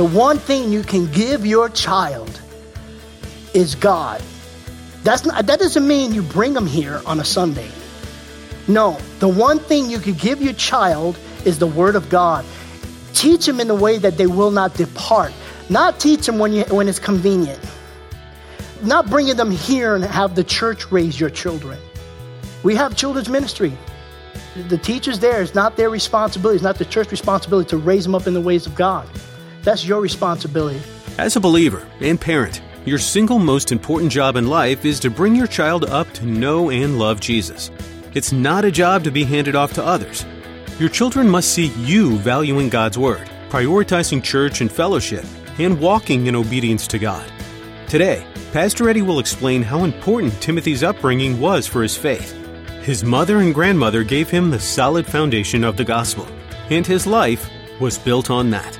The one thing you can give your child is God. That's not, that doesn't mean you bring them here on a Sunday. No, the one thing you can give your child is the Word of God. Teach them in the way that they will not depart. Not teach them when, you, when it's convenient. Not bringing them here and have the church raise your children. We have children's ministry. The teachers there is not their responsibility, it's not the church's responsibility to raise them up in the ways of God. That's your responsibility. As a believer and parent, your single most important job in life is to bring your child up to know and love Jesus. It's not a job to be handed off to others. Your children must see you valuing God's Word, prioritizing church and fellowship, and walking in obedience to God. Today, Pastor Eddie will explain how important Timothy's upbringing was for his faith. His mother and grandmother gave him the solid foundation of the gospel, and his life was built on that.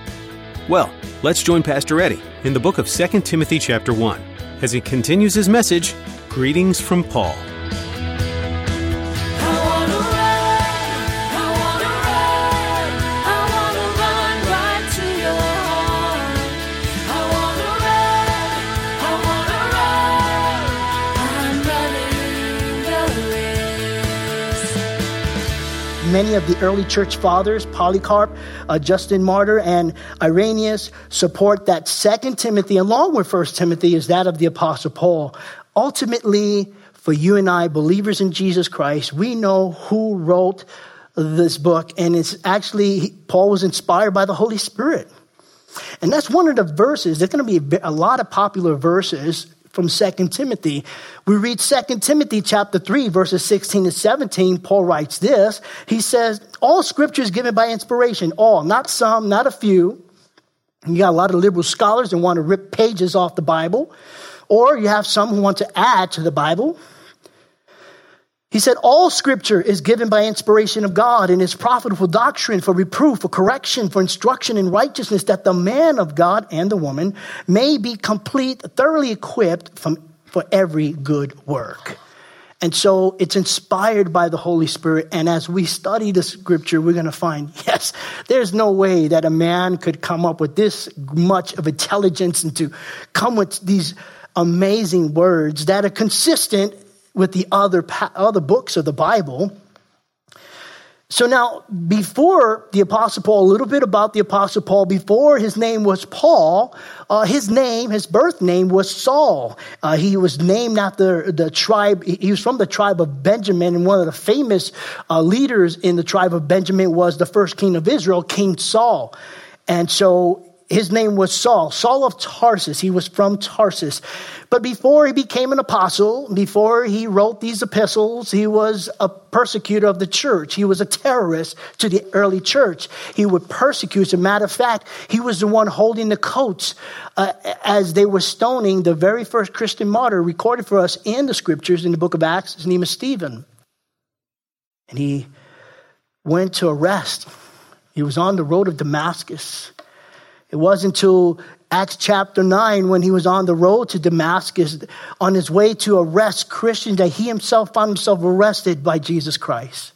Well, let's join Pastor Eddie in the book of 2 Timothy chapter 1 as he continues his message, Greetings from Paul. Many of the early church fathers, Polycarp, uh, Justin Martyr, and Irenaeus, support that Second Timothy, along with First Timothy, is that of the Apostle Paul. Ultimately, for you and I, believers in Jesus Christ, we know who wrote this book, and it's actually, Paul was inspired by the Holy Spirit. And that's one of the verses. There's going to be a lot of popular verses from 2 Timothy. We read 2 Timothy chapter 3 verses 16 to 17. Paul writes this. He says, all scripture is given by inspiration. All, not some, not a few. You got a lot of liberal scholars that want to rip pages off the Bible. Or you have some who want to add to the Bible. He said, All scripture is given by inspiration of God and is profitable for doctrine, for reproof, for correction, for instruction in righteousness, that the man of God and the woman may be complete, thoroughly equipped from, for every good work. And so it's inspired by the Holy Spirit. And as we study the scripture, we're going to find, yes, there's no way that a man could come up with this much of intelligence and to come with these amazing words that are consistent with the other, other books of the Bible. So now, before the Apostle Paul, a little bit about the Apostle Paul, before his name was Paul, uh, his name, his birth name was Saul. Uh, he was named after the tribe, he was from the tribe of Benjamin, and one of the famous uh, leaders in the tribe of Benjamin was the first king of Israel, King Saul. And so his name was Saul, Saul of Tarsus. He was from Tarsus. But before he became an apostle, before he wrote these epistles, he was a persecutor of the church. He was a terrorist to the early church. He would persecute. As a matter of fact, he was the one holding the coats uh, as they were stoning the very first Christian martyr recorded for us in the scriptures in the book of Acts. His name is Stephen. And he went to arrest. He was on the road of Damascus. It wasn't until Acts chapter 9 when he was on the road to Damascus on his way to arrest Christians that he himself found himself arrested by Jesus Christ.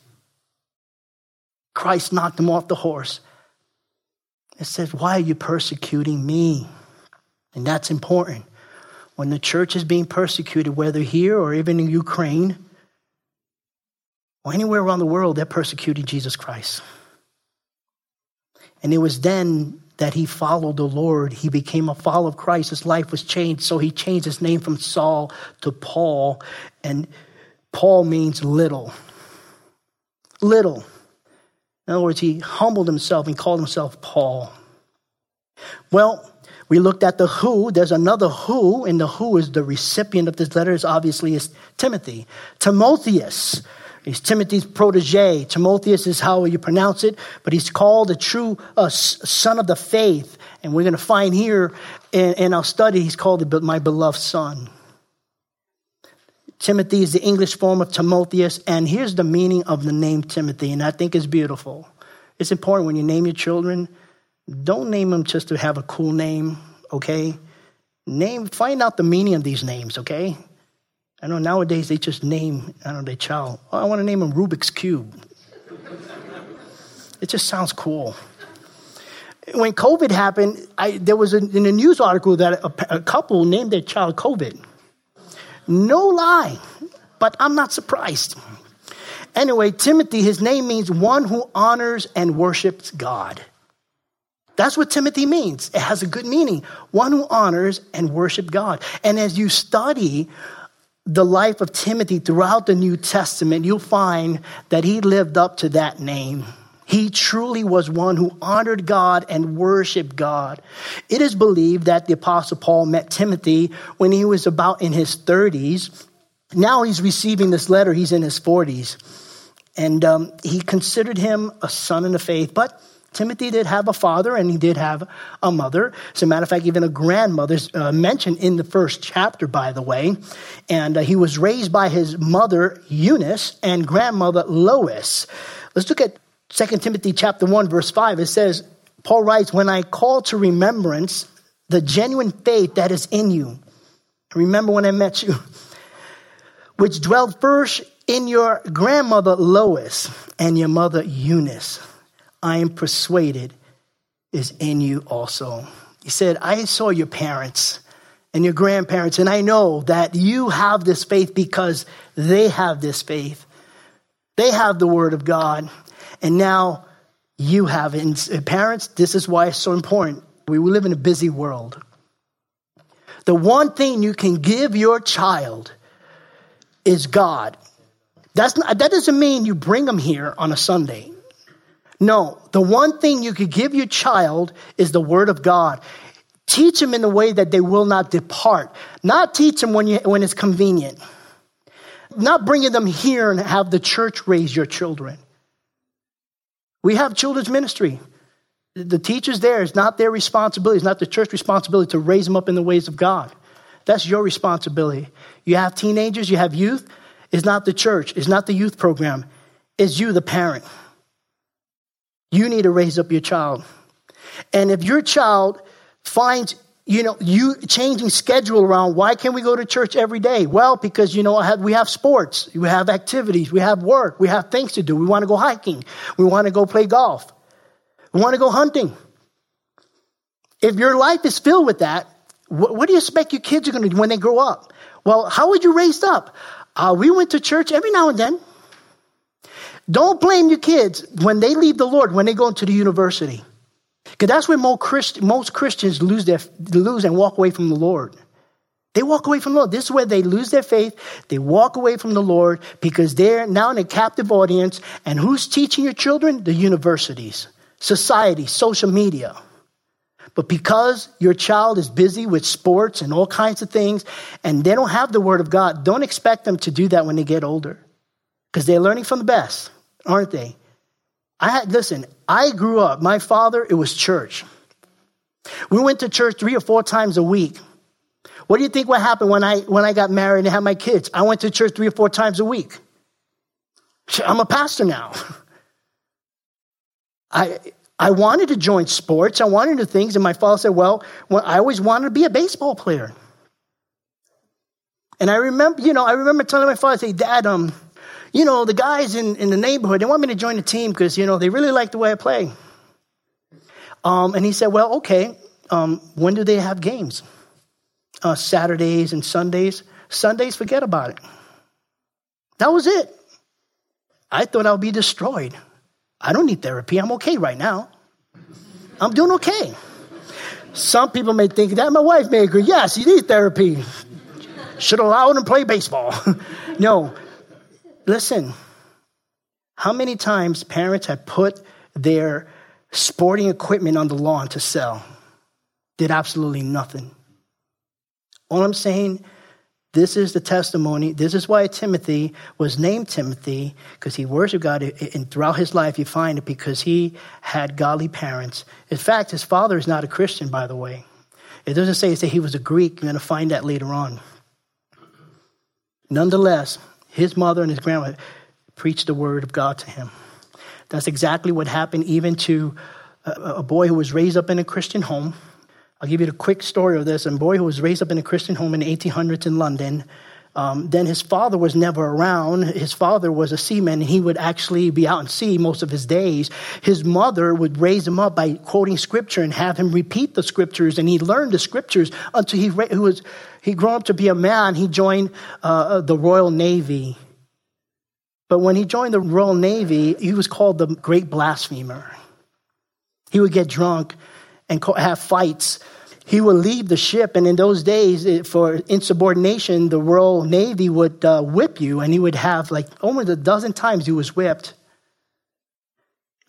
Christ knocked him off the horse. It says, Why are you persecuting me? And that's important. When the church is being persecuted, whether here or even in Ukraine or anywhere around the world, they're persecuting Jesus Christ. And it was then that he followed the Lord. He became a follower of Christ. His life was changed. So he changed his name from Saul to Paul. And Paul means little. Little. In other words, he humbled himself and called himself Paul. Well, we looked at the who. There's another who, and the who is the recipient of this letter is obviously is Timothy. Timotheus He's Timothy's protege. Timotheus is how you pronounce it, but he's called a true uh, son of the faith. And we're going to find here in, in our study, he's called my beloved son. Timothy is the English form of Timotheus, and here's the meaning of the name Timothy, and I think it's beautiful. It's important when you name your children, don't name them just to have a cool name, okay? Name, find out the meaning of these names, okay? I know nowadays they just name, I don't know, their child. Oh, I want to name him Rubik's Cube. it just sounds cool. When COVID happened, I, there was a, in a news article that a, a couple named their child COVID. No lie, but I'm not surprised. Anyway, Timothy, his name means one who honors and worships God. That's what Timothy means. It has a good meaning. One who honors and worships God. And as you study the life of Timothy throughout the New Testament, you'll find that he lived up to that name. He truly was one who honored God and worshiped God. It is believed that the Apostle Paul met Timothy when he was about in his 30s. Now he's receiving this letter, he's in his 40s. And um, he considered him a son in the faith, but Timothy did have a father and he did have a mother. As a matter of fact, even a grandmother uh, mentioned in the first chapter, by the way. And uh, he was raised by his mother, Eunice, and grandmother, Lois. Let's look at 2 Timothy chapter 1, verse 5. It says, Paul writes, When I call to remembrance the genuine faith that is in you, remember when I met you, which dwelt first in your grandmother Lois and your mother Eunice I am persuaded is in you also. He said, I saw your parents and your grandparents, and I know that you have this faith because they have this faith. They have the word of God, and now you have it. And uh, parents, this is why it's so important. We live in a busy world. The one thing you can give your child is God. That's not, that doesn't mean you bring them here on a Sunday. No, the one thing you could give your child is the word of God. Teach them in a way that they will not depart. Not teach them when, you, when it's convenient. Not bringing them here and have the church raise your children. We have children's ministry. The teachers there is not their responsibility, it's not the church responsibility to raise them up in the ways of God. That's your responsibility. You have teenagers, you have youth. It's not the church, it's not the youth program, it's you, the parent. You need to raise up your child. And if your child finds, you know, you changing schedule around, why can't we go to church every day? Well, because, you know, have, we have sports, we have activities, we have work, we have things to do. We want to go hiking, we want to go play golf, we want to go hunting. If your life is filled with that, what, what do you expect your kids are going to do when they grow up? Well, how were you raised up? Uh, we went to church every now and then. Don't blame your kids when they leave the Lord, when they go into the university. Because that's where most, Christ, most Christians lose, their, lose and walk away from the Lord. They walk away from the Lord. This is where they lose their faith. They walk away from the Lord because they're now in a captive audience. And who's teaching your children? The universities, society, social media. But because your child is busy with sports and all kinds of things, and they don't have the Word of God, don't expect them to do that when they get older because they're learning from the best aren't they? I had, listen, I grew up, my father, it was church. We went to church three or four times a week. What do you think what happened when I, when I got married and had my kids? I went to church three or four times a week. I'm a pastor now. I, I wanted to join sports. I wanted to things. And my father said, well, well, I always wanted to be a baseball player. And I remember, you know, I remember telling my father, I say, Dad, um, you know, the guys in, in the neighborhood, they want me to join the team because, you know, they really like the way I play. Um, and he said, well, okay, um, when do they have games? Uh, Saturdays and Sundays. Sundays, forget about it. That was it. I thought I would be destroyed. I don't need therapy. I'm okay right now. I'm doing okay. Some people may think that. My wife may agree. Yes, you need therapy. Should allow him to play baseball. no, Listen, how many times parents have put their sporting equipment on the lawn to sell? Did absolutely nothing. All I'm saying, This is the testimony. This is why Timothy was named Timothy, because he worshiped God. And throughout his life, you find it because he had godly parents. In fact, his father is not a Christian, by the way. It doesn't say, say he was a Greek. You're going to find that later on. Nonetheless, his mother and his grandmother preached the word of God to him. That's exactly what happened even to a, a boy who was raised up in a Christian home I'll give you the quick story of this. A boy who was raised up in a Christian home in the 1800s in London. Um, then his father was never around. His father was a seaman, and he would actually be out in sea most of his days. His mother would raise him up by quoting scripture and have him repeat the scriptures, and he learned the scriptures until he, he was he grew up to be a man. He joined uh, the Royal Navy. But when he joined the Royal Navy, he was called the Great Blasphemer. He would get drunk and have fights he would leave the ship, and in those days, for insubordination, the Royal Navy would uh, whip you, and he would have like almost a dozen times he was whipped.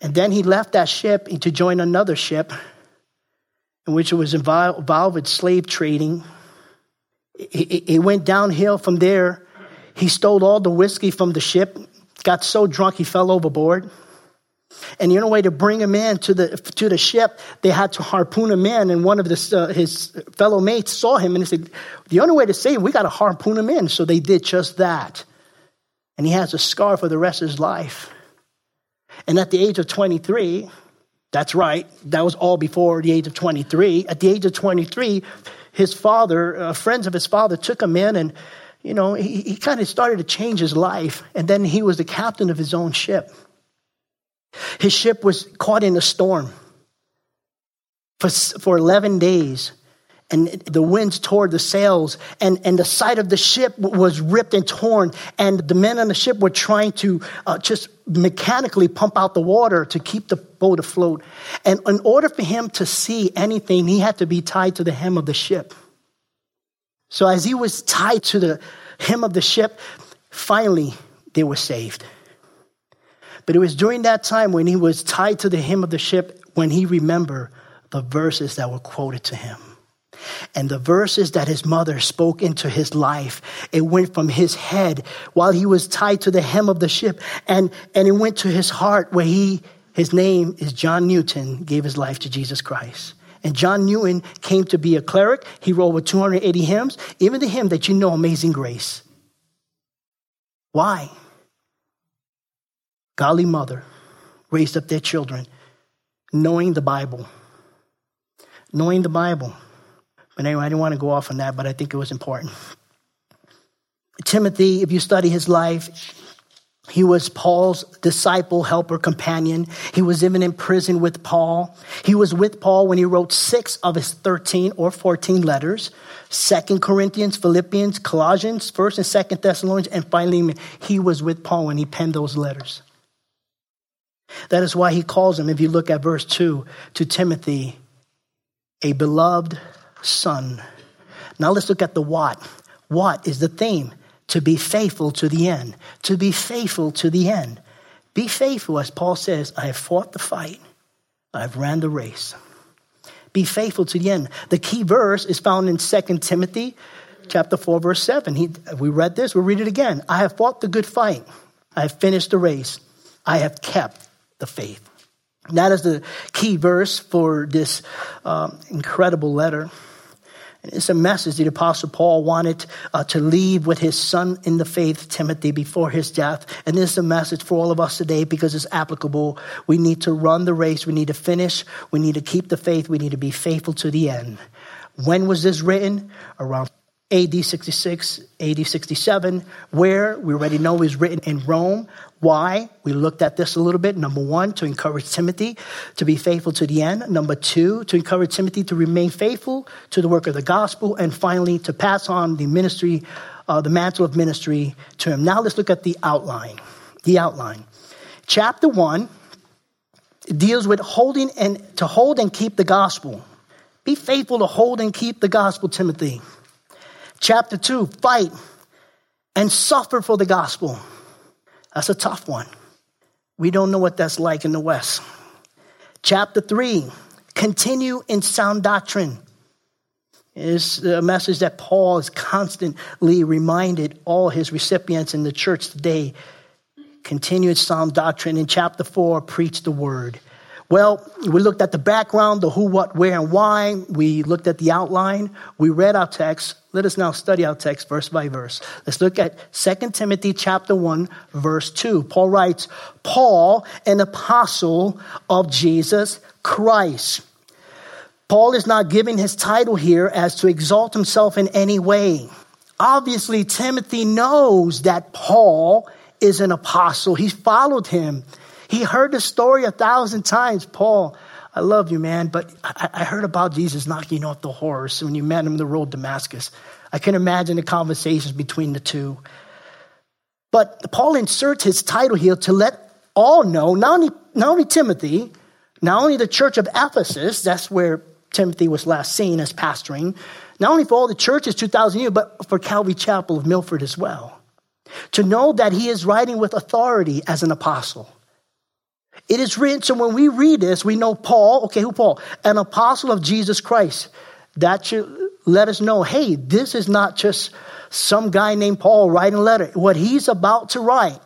And then he left that ship to join another ship, in which it was involved with slave trading. He went downhill from there. He stole all the whiskey from the ship, got so drunk he fell overboard. And the only way to bring him in to the, to the ship, they had to harpoon him in. And one of uh, his fellow mates saw him and he said, The only way to save him, we got to harpoon him in. So they did just that. And he has a scar for the rest of his life. And at the age of 23, that's right, that was all before the age of 23. At the age of 23, his father, uh, friends of his father, took him in and, you know, he, he kind of started to change his life. And then he was the captain of his own ship. His ship was caught in a storm for, for 11 days. And the winds tore the sails, and, and the side of the ship was ripped and torn. And the men on the ship were trying to uh, just mechanically pump out the water to keep the boat afloat. And in order for him to see anything, he had to be tied to the hem of the ship. So as he was tied to the hem of the ship, finally they were saved. But it was during that time when he was tied to the hem of the ship when he remembered the verses that were quoted to him. And the verses that his mother spoke into his life, it went from his head while he was tied to the hem of the ship, and, and it went to his heart where he, his name is John Newton, gave his life to Jesus Christ. And John Newton came to be a cleric. He wrote over 280 hymns, even the hymn that you know, Amazing Grace. Why? Godly mother raised up their children knowing the Bible. Knowing the Bible. But anyway, I didn't want to go off on that, but I think it was important. Timothy, if you study his life, he was Paul's disciple, helper, companion. He was even in prison with Paul. He was with Paul when he wrote six of his 13 or 14 letters. Second Corinthians, Philippians, Colossians, First and Second Thessalonians, and finally, he was with Paul when he penned those letters. That is why he calls him, if you look at verse 2, to Timothy, a beloved son. Now let's look at the what. What is the theme? To be faithful to the end. To be faithful to the end. Be faithful, as Paul says, I have fought the fight, I have ran the race. Be faithful to the end. The key verse is found in 2 Timothy chapter 4, verse 7. He, we read this, we'll read it again. I have fought the good fight. I have finished the race. I have kept the faith. That is the key verse for this um, incredible letter. And it's a message the Apostle Paul wanted uh, to leave with his son in the faith, Timothy, before his death. And this is a message for all of us today because it's applicable. We need to run the race. We need to finish. We need to keep the faith. We need to be faithful to the end. When was this written? Around AD 66, AD 67, where we already know is written in Rome. Why? We looked at this a little bit. Number one, to encourage Timothy to be faithful to the end. Number two, to encourage Timothy to remain faithful to the work of the gospel. And finally, to pass on the ministry, uh, the mantle of ministry to him. Now let's look at the outline. The outline. Chapter one deals with holding and to hold and keep the gospel. Be faithful to hold and keep the gospel, Timothy. Chapter 2, fight and suffer for the gospel. That's a tough one. We don't know what that's like in the West. Chapter 3, continue in sound doctrine. It's a message that Paul is constantly reminded all his recipients in the church today. Continued sound doctrine in chapter 4, preach the word. Well, we looked at the background, the who, what, where, and why. We looked at the outline. We read our text. Let us now study our text verse by verse. Let's look at 2 Timothy chapter 1, verse 2. Paul writes, Paul, an apostle of Jesus Christ. Paul is not giving his title here as to exalt himself in any way. Obviously, Timothy knows that Paul is an apostle. He followed him. He heard the story a thousand times. Paul, I love you, man, but I, I heard about Jesus knocking off the horse when you met him on the road to Damascus. I can imagine the conversations between the two. But Paul inserts his title here to let all know, not only, not only Timothy, not only the church of Ephesus, that's where Timothy was last seen as pastoring, not only for all the churches 2,000 years, but for Calvary Chapel of Milford as well. To know that he is writing with authority as an apostle. It is written, so when we read this, we know Paul, okay, who Paul? An apostle of Jesus Christ. That should let us know, hey, this is not just some guy named Paul writing a letter. What he's about to write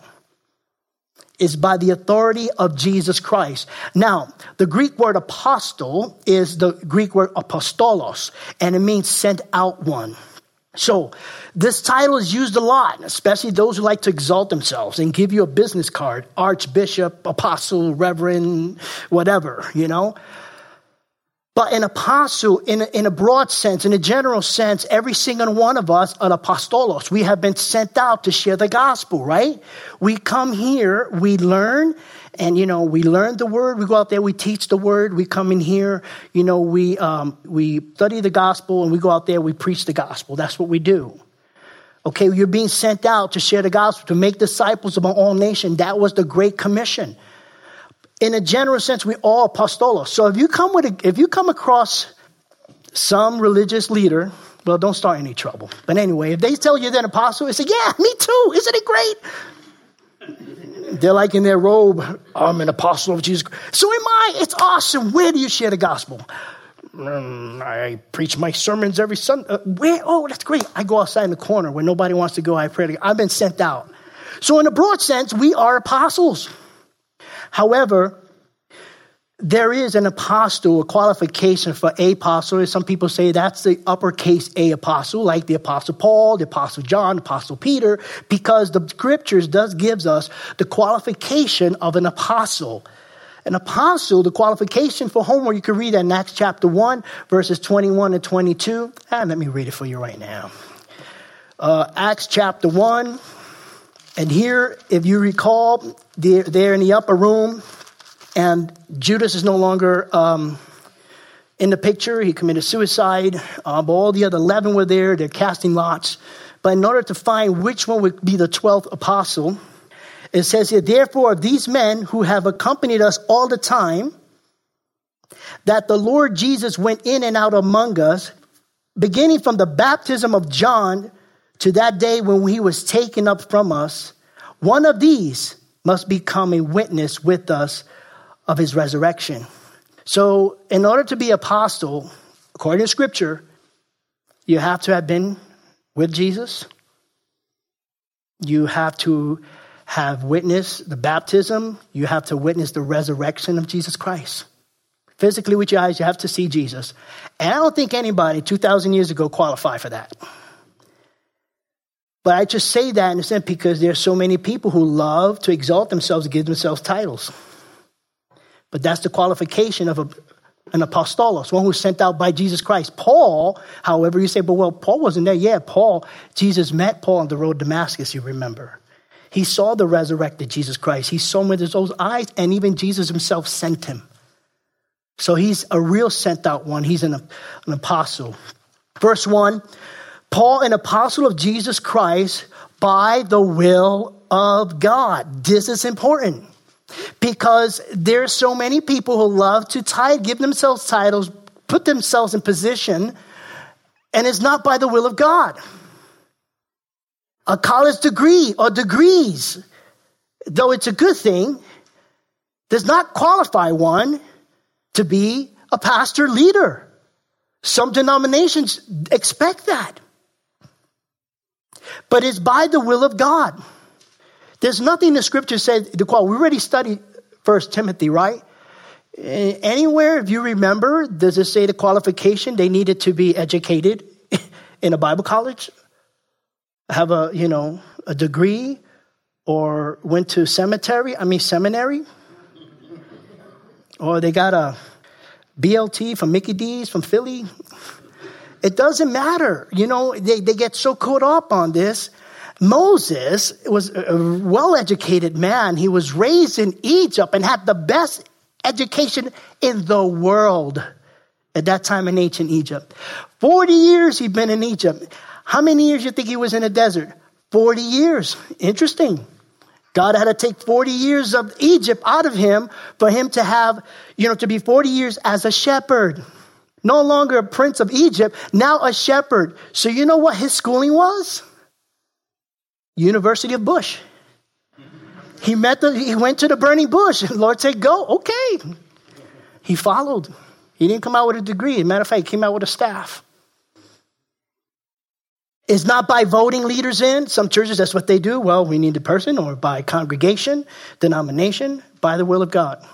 is by the authority of Jesus Christ. Now, the Greek word apostle is the Greek word apostolos, and it means sent out one. So, this title is used a lot, especially those who like to exalt themselves and give you a business card archbishop, apostle, reverend, whatever, you know. But an apostle, in a, in a broad sense, in a general sense, every single one of us are apostolos. We have been sent out to share the gospel, right? We come here, we learn, and you know, we learn the word. We go out there, we teach the word. We come in here, you know, we um, we study the gospel, and we go out there, we preach the gospel. That's what we do. Okay, you're being sent out to share the gospel, to make disciples of all nations. That was the Great Commission in a general sense, we all apostolos. So if you come with a, if you come across some religious leader, well, don't start any trouble. But anyway, if they tell you they're an apostle, they say, "Yeah, me too. Isn't it great?" They're like in their robe. I'm an apostle of Jesus. So am I. It's awesome. Where do you share the gospel? Mm, I preach my sermons every Sunday. Uh, where? Oh, that's great. I go outside in the corner where nobody wants to go. I pray. To, I've been sent out. So, in a broad sense, we are apostles. However, there is an apostle, a qualification for apostle. Some people say that's the uppercase A apostle, like the apostle Paul, the apostle John, the apostle Peter, because the scriptures does gives us the qualification of an apostle. An apostle, the qualification for homework, you can read that in Acts chapter 1, verses 21 and 22. And let me read it for you right now. Uh, Acts chapter 1, and here, if you recall, they're, they're in the upper room, and Judas is no longer um, in the picture. He committed suicide. Uh, but all the other 11 were there. They're casting lots. But in order to find which one would be the 12th apostle, it says here, therefore, these men who have accompanied us all the time, that the Lord Jesus went in and out among us, beginning from the baptism of John to that day when he was taken up from us, one of these must become a witness with us of his resurrection. So, in order to be apostle, according to scripture, you have to have been with Jesus. You have to have witnessed the baptism. You have to witness the resurrection of Jesus Christ. Physically, with your eyes, you have to see Jesus. And I don't think anybody 2,000 years ago qualified for that. But I just say that in a sense because there are so many people who love to exalt themselves and give themselves titles. But that's the qualification of a, an apostolos, one who's sent out by Jesus Christ. Paul, however, you say, but well, Paul wasn't there. Yeah, Paul, Jesus met Paul on the road to Damascus, you remember. He saw the resurrected Jesus Christ. He saw him with his own eyes, and even Jesus himself sent him. So he's a real sent out one. He's an, an apostle. Verse 1 Paul, an apostle of Jesus Christ by the will of God. This is important because there's so many people who love to tie, give themselves titles, put themselves in position, and it's not by the will of God. A college degree or degrees, though it's a good thing, does not qualify one to be a pastor leader. Some denominations expect that. But it's by the will of God. There's nothing the scripture says to call. We already studied First Timothy, right? Anywhere, if you remember, does it say the qualification they needed to be educated in a Bible college, have a you know a degree, or went to cemetery? I mean seminary, or they got a BLT from Mickey D's from Philly. It doesn't matter. You know, they, they get so caught up on this. Moses was a well educated man. He was raised in Egypt and had the best education in the world at that time in ancient Egypt. 40 years he'd been in Egypt. How many years do you think he was in the desert? 40 years. Interesting. God had to take 40 years of Egypt out of him for him to have, you know, to be 40 years as a shepherd. No longer a prince of Egypt, now a shepherd. So you know what his schooling was? University of Bush. He met the, he went to the burning bush. The Lord said, go. Okay. He followed. He didn't come out with a degree. Matter of fact, he came out with a staff. It's not by voting leaders in. Some churches, that's what they do. Well, we need a person, or by congregation, denomination, by the will of God.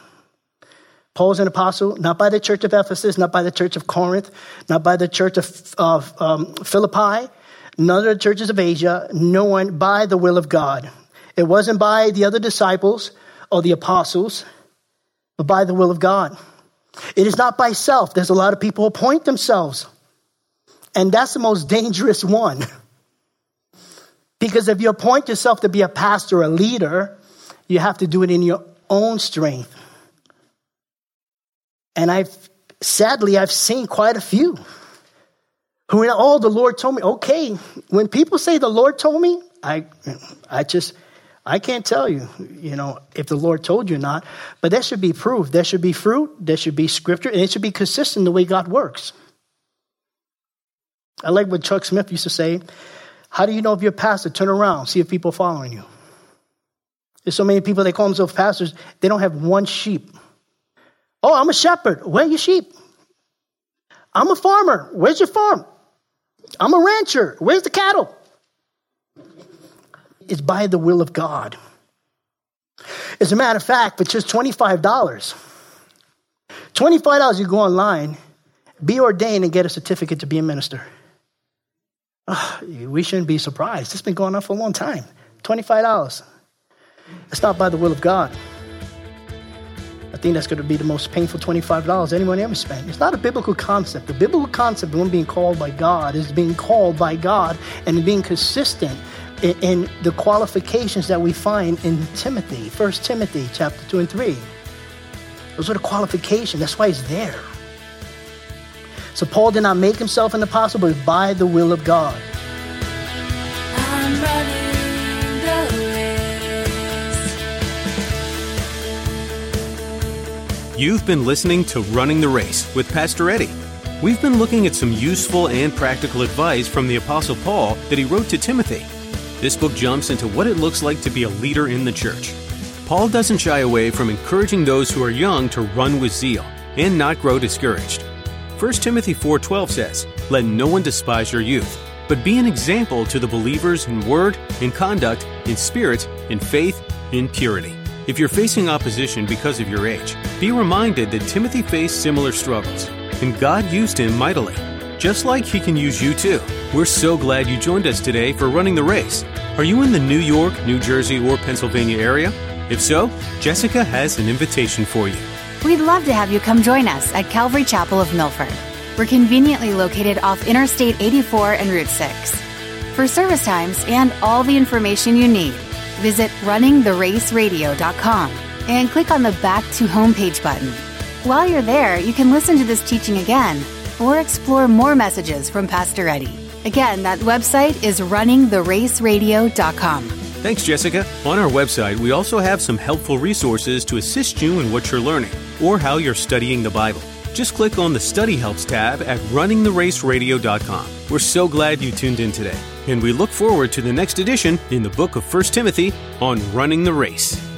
Paul's an apostle, not by the church of Ephesus, not by the church of Corinth, not by the church of, of um, Philippi, none of the churches of Asia, no one by the will of God. It wasn't by the other disciples or the apostles, but by the will of God. It is not by self. There's a lot of people who appoint themselves. And that's the most dangerous one. Because if you appoint yourself to be a pastor, a leader, you have to do it in your own strength. And I've sadly I've seen quite a few who oh the Lord told me. Okay, when people say the Lord told me, I I just I can't tell you, you know, if the Lord told you or not, but that should be proof. There should be fruit. There should be scripture, and it should be consistent the way God works. I like what Chuck Smith used to say. How do you know if you're a pastor? Turn around, see if people are following you. There's so many people, they call themselves pastors, they don't have one sheep. Oh, I'm a shepherd. Where are your sheep? I'm a farmer. Where's your farm? I'm a rancher. Where's the cattle? It's by the will of God. As a matter of fact, for just $25, $25 you go online, be ordained, and get a certificate to be a minister. Oh, we shouldn't be surprised. It's been going on for a long time. $25. It's not by the will of God. I think that's going to be the most painful $25 anyone ever spent. It's not a biblical concept. The biblical concept of one being called by God is being called by God and being consistent in, in the qualifications that we find in Timothy, 1 Timothy chapter 2 and 3. Those are the qualifications. That's why it's there. So Paul did not make himself an apostle, but by the will of God. You've been listening to Running the Race with Pastor Eddie. We've been looking at some useful and practical advice from the Apostle Paul that he wrote to Timothy. This book jumps into what it looks like to be a leader in the church. Paul doesn't shy away from encouraging those who are young to run with zeal and not grow discouraged. 1 Timothy 4:12 says, "Let no one despise your youth, but be an example to the believers in word, in conduct, in spirit, in faith, in purity." If you're facing opposition because of your age, be reminded that Timothy faced similar struggles, and God used him mightily, just like he can use you too. We're so glad you joined us today for Running the Race. Are you in the New York, New Jersey, or Pennsylvania area? If so, Jessica has an invitation for you. We'd love to have you come join us at Calvary Chapel of Milford. We're conveniently located off Interstate 84 and Route 6. For service times and all the information you need, visit runningtheraceradio.com and click on the Back to Homepage button. While you're there, you can listen to this teaching again or explore more messages from Pastor Eddie. Again, that website is runningtheraceradio.com. Thanks, Jessica. On our website, we also have some helpful resources to assist you in what you're learning or how you're studying the Bible. Just click on the Study Helps tab at runningtheraceradio.com. We're so glad you tuned in today, and we look forward to the next edition in the book of 1 Timothy on running the race.